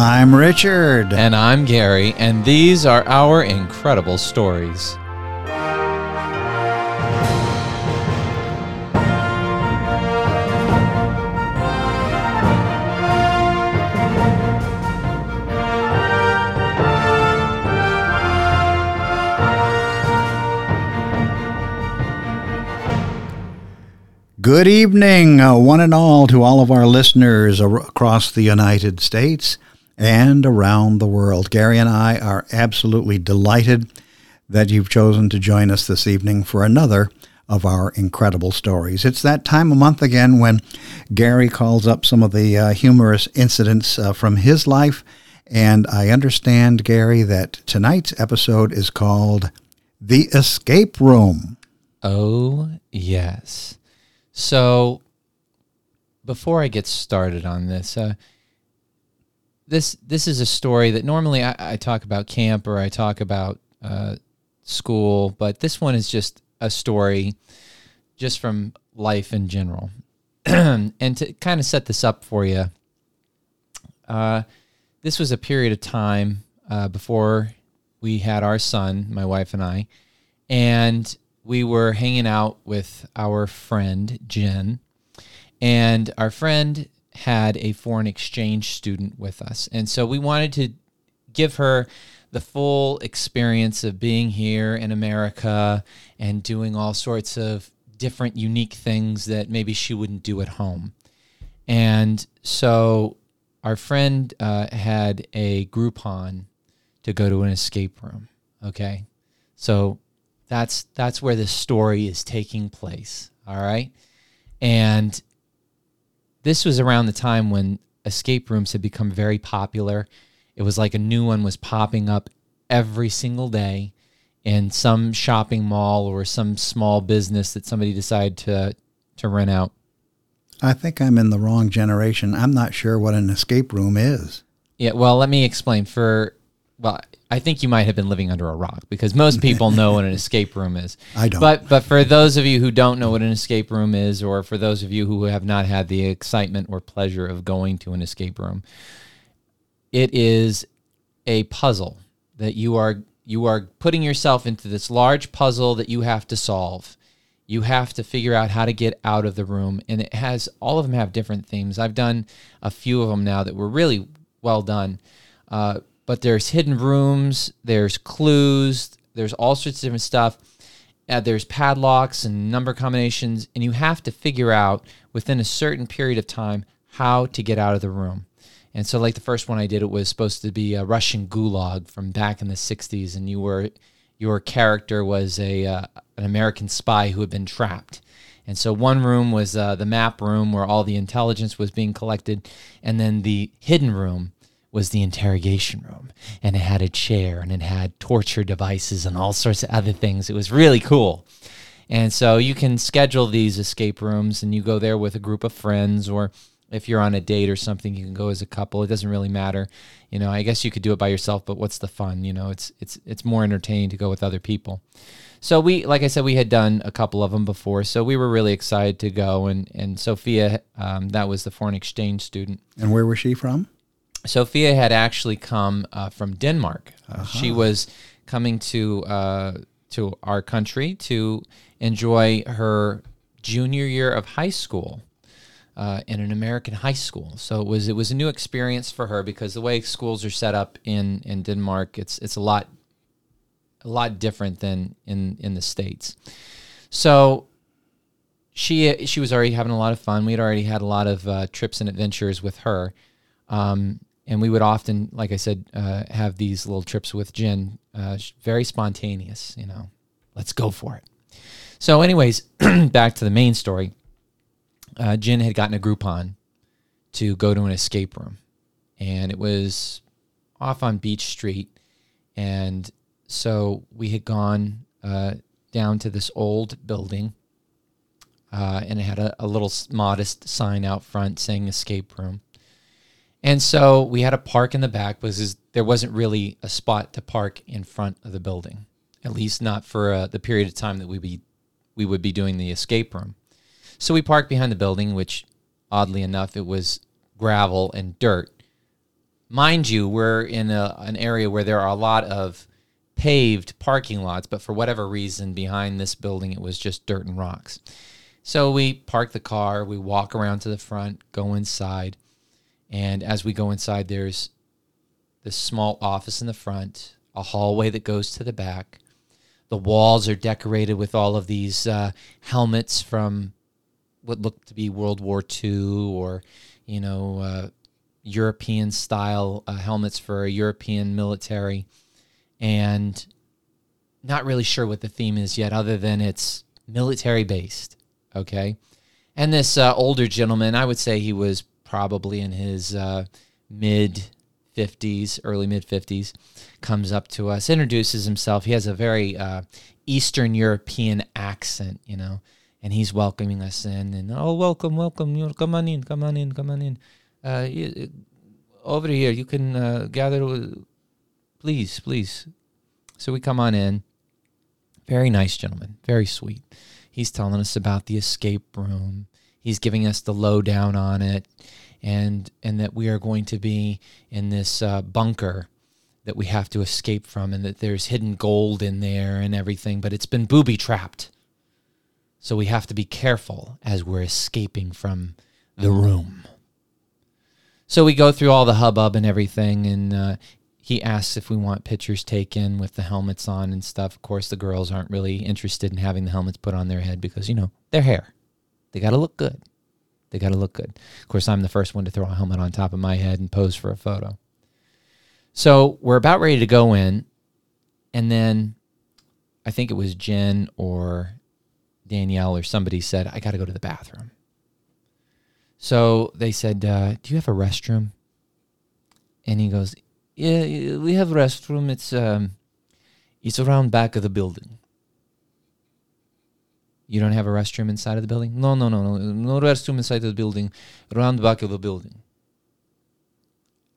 I'm Richard. And I'm Gary, and these are our incredible stories. Good evening, uh, one and all, to all of our listeners across the United States and around the world. Gary and I are absolutely delighted that you've chosen to join us this evening for another of our incredible stories. It's that time of month again when Gary calls up some of the uh, humorous incidents uh, from his life. And I understand, Gary, that tonight's episode is called The Escape Room. Oh, yes. So, before I get started on this, uh, this this is a story that normally I, I, talk about camp or I talk about uh, school, but this one is just a story just from life in general. and to kind of set this up for you, uh, this was a period of time uh, before we had our son, my wife and I, and we were hanging out with our friend Jen, and our friend had a foreign exchange student with us. And so we wanted to give her the full experience of being here in America and doing all sorts of different unique things that maybe she wouldn't do at home. And so our friend uh, had a Groupon to go to an escape room. Okay. So that's that's where the story is taking place. All right, and this was around the time when escape rooms had become very popular. It was like a new one was popping up every single day in some shopping mall or some small business that somebody decided to to rent out. I think I'm in the wrong generation. I'm not sure what an escape room is. Yeah, well, let me explain. For well, I think you might have been living under a rock because most people know what an escape room is. I don't. But but for those of you who don't know what an escape room is, or for those of you who have not had the excitement or pleasure of going to an escape room, it is a puzzle that you are you are putting yourself into this large puzzle that you have to solve. You have to figure out how to get out of the room, and it has all of them have different themes. I've done a few of them now that were really well done. Uh, but there's hidden rooms, there's clues, there's all sorts of different stuff. Uh, there's padlocks and number combinations, and you have to figure out within a certain period of time how to get out of the room. And so, like the first one I did, it was supposed to be a Russian gulag from back in the '60s, and you were your character was a uh, an American spy who had been trapped. And so, one room was uh, the map room where all the intelligence was being collected, and then the hidden room was the interrogation room and it had a chair and it had torture devices and all sorts of other things. It was really cool. And so you can schedule these escape rooms and you go there with a group of friends or if you're on a date or something you can go as a couple. It doesn't really matter. You know, I guess you could do it by yourself, but what's the fun? You know, it's it's it's more entertaining to go with other people. So we like I said we had done a couple of them before, so we were really excited to go and and Sophia um, that was the foreign exchange student. And where was she from? Sophia had actually come uh, from Denmark. Uh-huh. She was coming to uh, to our country to enjoy her junior year of high school uh, in an American high school. So it was it was a new experience for her because the way schools are set up in in Denmark, it's it's a lot a lot different than in in the states. So she she was already having a lot of fun. We had already had a lot of uh, trips and adventures with her. Um, and we would often, like I said, uh, have these little trips with Jen, uh, very spontaneous. You know, let's go for it. So, anyways, back to the main story. Uh, Jen had gotten a Groupon to go to an escape room, and it was off on Beach Street, and so we had gone uh, down to this old building, uh, and it had a, a little modest sign out front saying escape room and so we had a park in the back because there wasn't really a spot to park in front of the building, at least not for uh, the period of time that we be we would be doing the escape room. So we parked behind the building, which oddly enough it was gravel and dirt, Mind you, we're in a, an area where there are a lot of paved parking lots, but for whatever reason, behind this building, it was just dirt and rocks. So we park the car, we walk around to the front, go inside, and as we go inside, there's this small office in the front, a hallway that goes to the back. The walls are decorated with all of these uh, helmets from what looked to be World War II or, you know, uh, European style uh, helmets for a European military. And not really sure what the theme is yet, other than it's military based. Okay. And this uh, older gentleman, I would say he was probably in his uh, mid 50s, early mid 50s, comes up to us, introduces himself. He has a very uh, Eastern European accent, you know, and he's welcoming us in. And oh, welcome, welcome. You come on in, come on in, come on in. Uh, you, over here, you can uh, gather. Please, please. So we come on in. Very nice gentleman, very sweet. He's telling us about the escape room. He's giving us the lowdown on it and and that we are going to be in this uh, bunker that we have to escape from, and that there's hidden gold in there and everything, but it's been booby trapped. So we have to be careful as we're escaping from the room. So we go through all the hubbub and everything, and uh, he asks if we want pictures taken with the helmets on and stuff. Of course, the girls aren't really interested in having the helmets put on their head because, you know, their hair. They got to look good. They got to look good. Of course, I'm the first one to throw a helmet on top of my head and pose for a photo. So we're about ready to go in, and then I think it was Jen or Danielle or somebody said, I got to go to the bathroom. So they said, uh, Do you have a restroom? And he goes, Yeah, we have a restroom. It's um, it's around back of the building. You don't have a restroom inside of the building? No, no, no, no. No restroom inside of the building, around the back of the building.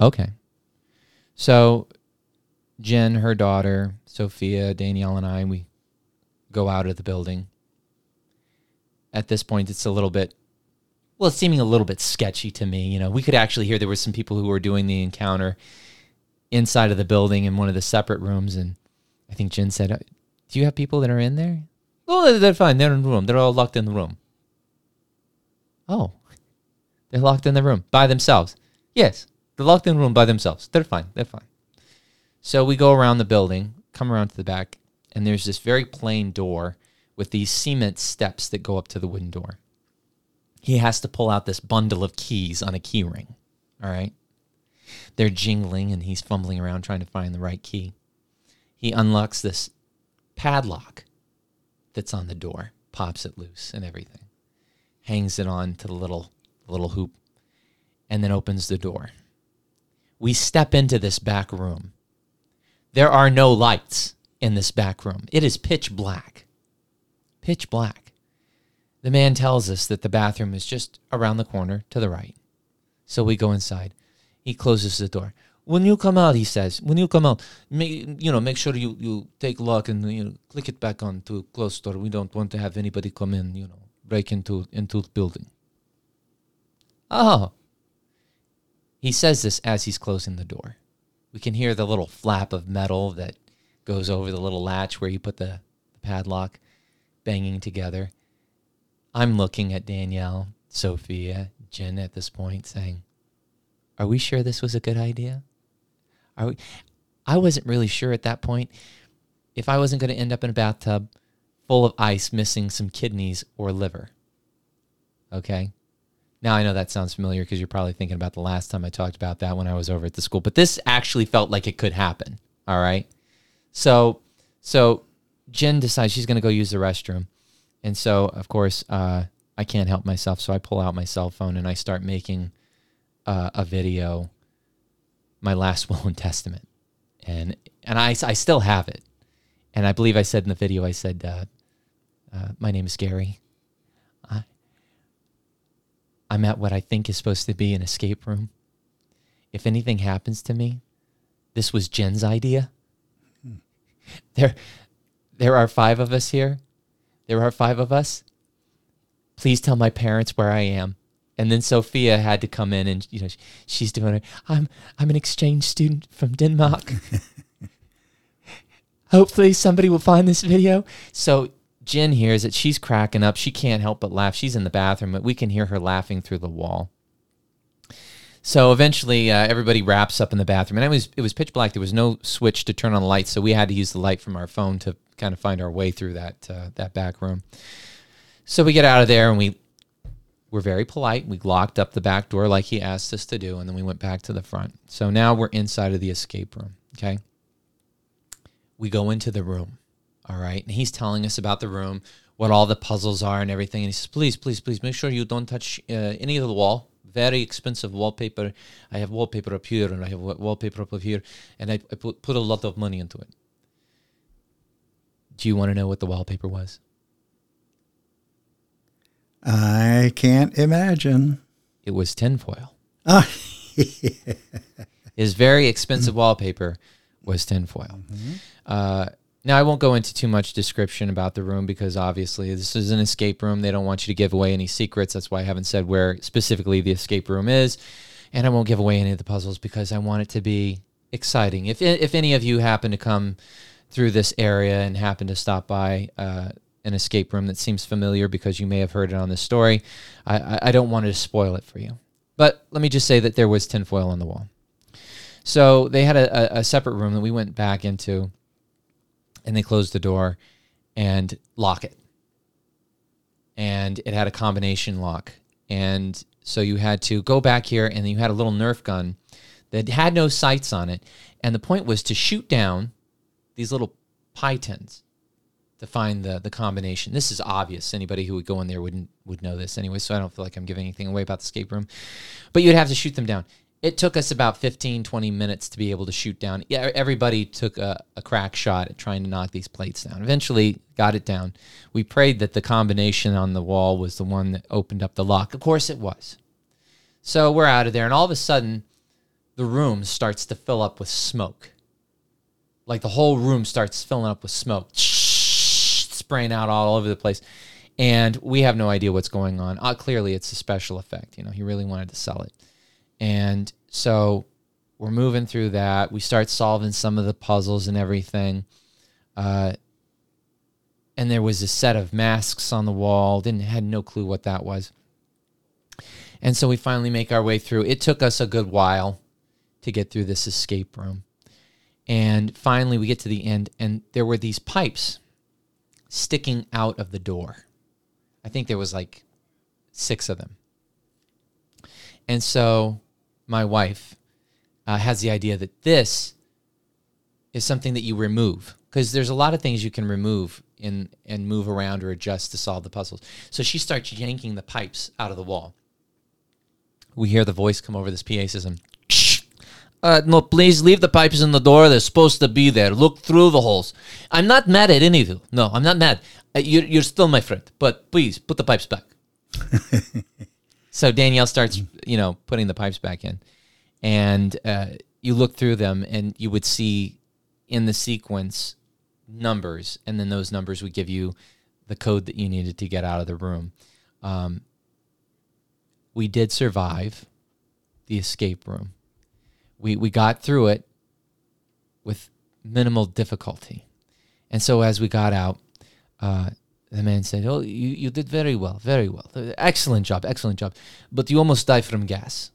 Okay. So Jen, her daughter, Sophia, Danielle, and I, we go out of the building. At this point, it's a little bit, well, it's seeming a little bit sketchy to me. You know, we could actually hear there were some people who were doing the encounter inside of the building in one of the separate rooms. And I think Jen said, uh, Do you have people that are in there? Oh, they're fine. They're in the room. They're all locked in the room. Oh, they're locked in the room by themselves. Yes, they're locked in the room by themselves. They're fine. They're fine. So we go around the building, come around to the back, and there's this very plain door with these cement steps that go up to the wooden door. He has to pull out this bundle of keys on a key ring. All right. They're jingling and he's fumbling around trying to find the right key. He unlocks this padlock that's on the door, pops it loose and everything, hangs it on to the little little hoop, and then opens the door. We step into this back room. There are no lights in this back room. It is pitch black. Pitch black. The man tells us that the bathroom is just around the corner to the right. So we go inside. He closes the door when you come out, he says, when you come out, make, you know, make sure you, you take lock and you know, click it back on to close door. We don't want to have anybody come in, you know, break into into the building. Oh. He says this as he's closing the door. We can hear the little flap of metal that goes over the little latch where you put the, the padlock banging together. I'm looking at Danielle, Sophia, Jen at this point saying, Are we sure this was a good idea? I wasn't really sure at that point if I wasn't going to end up in a bathtub full of ice missing some kidneys or liver. Okay? Now I know that sounds familiar because you're probably thinking about the last time I talked about that when I was over at the school, but this actually felt like it could happen. All right? So so Jen decides she's going to go use the restroom. And so, of course, uh, I can't help myself. So I pull out my cell phone and I start making uh, a video my last will and testament, and and I I still have it, and I believe I said in the video I said, uh, uh, "My name is Gary. I I'm at what I think is supposed to be an escape room. If anything happens to me, this was Jen's idea. Hmm. There there are five of us here. There are five of us. Please tell my parents where I am And then Sophia had to come in and you know she's doing it. I'm I'm an exchange student from Denmark. Hopefully somebody will find this video. So Jen hears it. She's cracking up. She can't help but laugh. She's in the bathroom, but we can hear her laughing through the wall. So eventually, uh, everybody wraps up in the bathroom, and it was it was pitch black. There was no switch to turn on the lights, so we had to use the light from our phone to kind of find our way through that uh, that back room. So we get out of there, and we were very polite. We locked up the back door like he asked us to do, and then we went back to the front. So now we're inside of the escape room. Okay, we go into the room. All right, and he's telling us about the room, what all the puzzles are, and everything. And he says, "Please, please, please, make sure you don't touch uh, any of the wall." very expensive wallpaper. I have wallpaper up here and I have wallpaper up here, and I, I put, put a lot of money into it. Do you want to know what the wallpaper was? I can't imagine. It was tinfoil. Oh, His very expensive wallpaper was tinfoil. Mm-hmm. Uh, now, I won't go into too much description about the room because obviously this is an escape room. They don't want you to give away any secrets. That's why I haven't said where specifically the escape room is. And I won't give away any of the puzzles because I want it to be exciting. If, if any of you happen to come through this area and happen to stop by uh, an escape room that seems familiar because you may have heard it on this story, I, I don't want to spoil it for you. But let me just say that there was tinfoil on the wall. So they had a, a, separate room that we went back into and they closed the door and lock it. And it had a combination lock. And so you had to go back here and you had a little Nerf gun that had no sights on it. And the point was to shoot down these little pie tins to find the the combination. This is obvious. Anybody who would go in there wouldn't would know this anyway. So I don't feel like I'm giving anything away about the escape room. But you'd have to shoot them down it took us about 15 20 minutes to be able to shoot down yeah everybody took a, a, crack shot at trying to knock these plates down eventually got it down we prayed that the combination on the wall was the one that opened up the lock of course it was so we're out of there and all of a sudden the room starts to fill up with smoke like the whole room starts filling up with smoke spraying out all over the place and we have no idea what's going on uh, clearly it's a special effect you know he really wanted to sell it and so we're moving through that. We start solving some of the puzzles and everything. Uh, and there was a set of masks on the wall. Didn't had no clue what that was. And so we finally make our way through. It took us a good while to get through this escape room. And finally we get to the end and there were these pipes sticking out of the door. I think there was like 6 of them. And so my wife, uh, has the idea that this is something that you remove because there's a lot of things you can remove in and move around or adjust to solve the puzzles. So she starts yanking the pipes out of the wall. We hear the voice come over this PA system. Uh, no, please leave the pipes in the door. They're supposed to be there. Look through the holes. I'm not mad at any of you. No, I'm not mad. Uh, you're, you're still my friend. But please put the pipes back. So Danielle starts, you know, putting the pipes back in, and uh, you look through them, and you would see in the sequence numbers, and then those numbers would give you the code that you needed to get out of the room. Um, we did survive the escape room. We we got through it with minimal difficulty, and so as we got out, uh, the man said, "Oh, you, you did very well, very well, excellent job, excellent job, but you almost died from gas.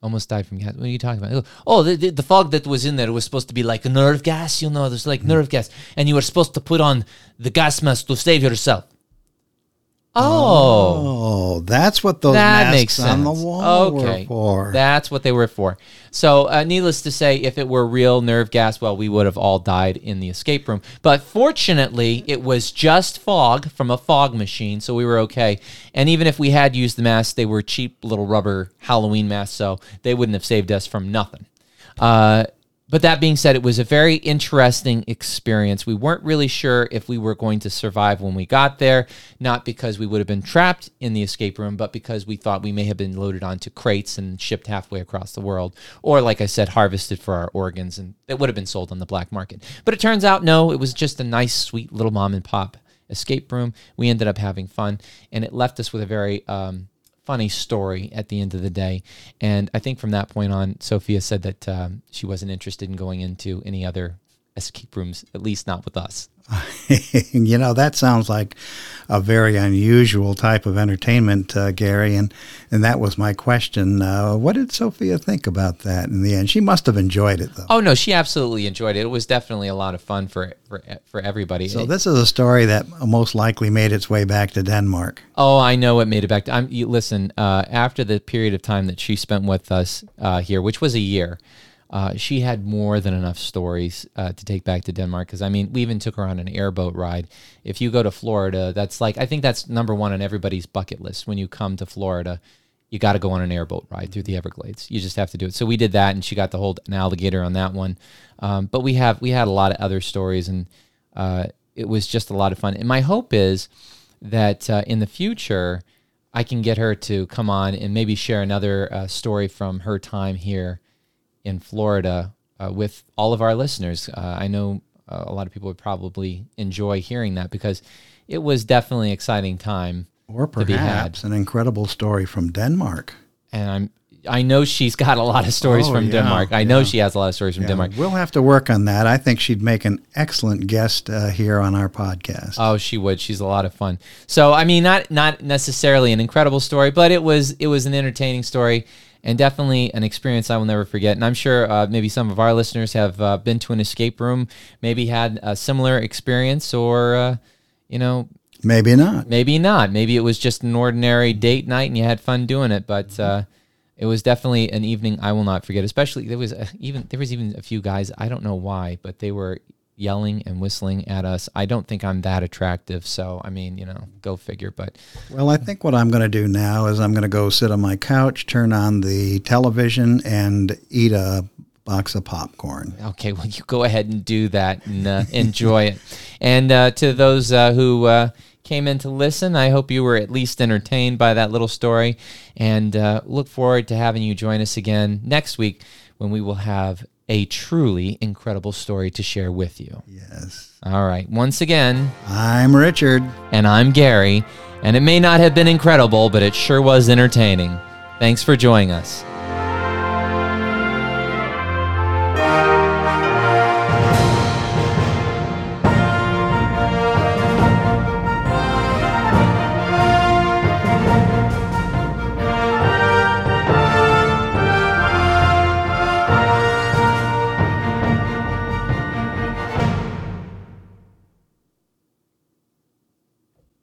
Almost died from gas. What are you talking about? Oh, the, the, the fog that was in there was supposed to be like nerve gas. You know, there's like mm-hmm. nerve gas, and you were supposed to put on the gas mask to save yourself. Oh, oh, that's what those that makes sense. on the wall okay. were for. That's what they were for. So, uh, needless to say, if it were real nerve gas, well, we would have all died in the escape room. But fortunately, it was just fog from a fog machine, so we were okay. And even if we had used the masks, they were cheap little rubber Halloween masks, so they wouldn't have saved us from nothing. Uh, but that being said, it was a very interesting experience. We weren't really sure if we were going to survive when we got there, not because we would have been trapped in the escape room, but because we thought we may have been loaded onto crates and shipped halfway across the world, or like I said, harvested for our organs, and it would have been sold on the black market. But it turns out, no, it was just a nice, sweet little mom and pop escape room. We ended up having fun, and it left us with a very um, funny story at the end of the day. And I think from that point on, Sophia said that um, she wasn't interested in going into any other escape rooms, at least not with us. you know, that sounds like a very unusual type of entertainment, uh, Gary. And, and that was my question. Uh, what did Sophia think about that in the end? She must have enjoyed it, though. Oh, no, she absolutely enjoyed it. It was definitely a lot of fun for, for, for everybody. So, this is a story that most likely made its way back to Denmark. Oh, I know it made it back. To, I'm, you, listen, uh, after the period of time that she spent with us uh, here, which was a year, uh, she had more than enough stories uh, to take back to Denmark. Because I mean, we even took her on an airboat ride. If you go to Florida, that's like I think that's number one on everybody's bucket list. When you come to Florida, you got to go on an airboat ride through the Everglades. You just have to do it. So we did that, and she got to hold an alligator on that one. Um, but we have we had a lot of other stories, and uh, it was just a lot of fun. And my hope is that uh, in the future. I can get her to come on and maybe share another uh, story from her time here in Florida uh, with all of our listeners. Uh, I know uh, a lot of people would probably enjoy hearing that because it was definitely an exciting time. Or perhaps an incredible story from Denmark. And I'm I know she's got a lot of stories Oh, from yeah, Denmark. I yeah. know she has a lot of stories from Yeah, Denmark. We'll have to work on that. I think she'd make an excellent guest uh, here on our podcast. Oh, she would. She's a lot of fun. So, I mean, not not necessarily an incredible story, but it was it was an entertaining story, and definitely an experience I will never forget. And I'm sure uh, maybe some of our listeners have uh, been to an escape room, maybe had a similar experience, or uh, you know, Maybe not. maybe not. Maybe it was just an ordinary date night and you had fun doing it. But uh, it was definitely an evening I will not forget. Especially there was a, even there was even a few guys I don't know why, but they were yelling and whistling at us. I don't think I'm that attractive, so I mean, you know, go figure. But Well, I think what I'm going to do now is I'm going to go sit on my couch, turn on the television, and eat a box of popcorn. okay, well, you go ahead and do that and uh, enjoy it. And uh, to those uh, who uh, came in to listen, I hope you were at least entertained by that little story. And uh, look forward to having you join us again next week when we will have a truly incredible story to share with you. Yes. All right. Once again, I'm Richard. and I'm Gary. And it may not have been incredible, but it sure was entertaining. Thanks for joining us.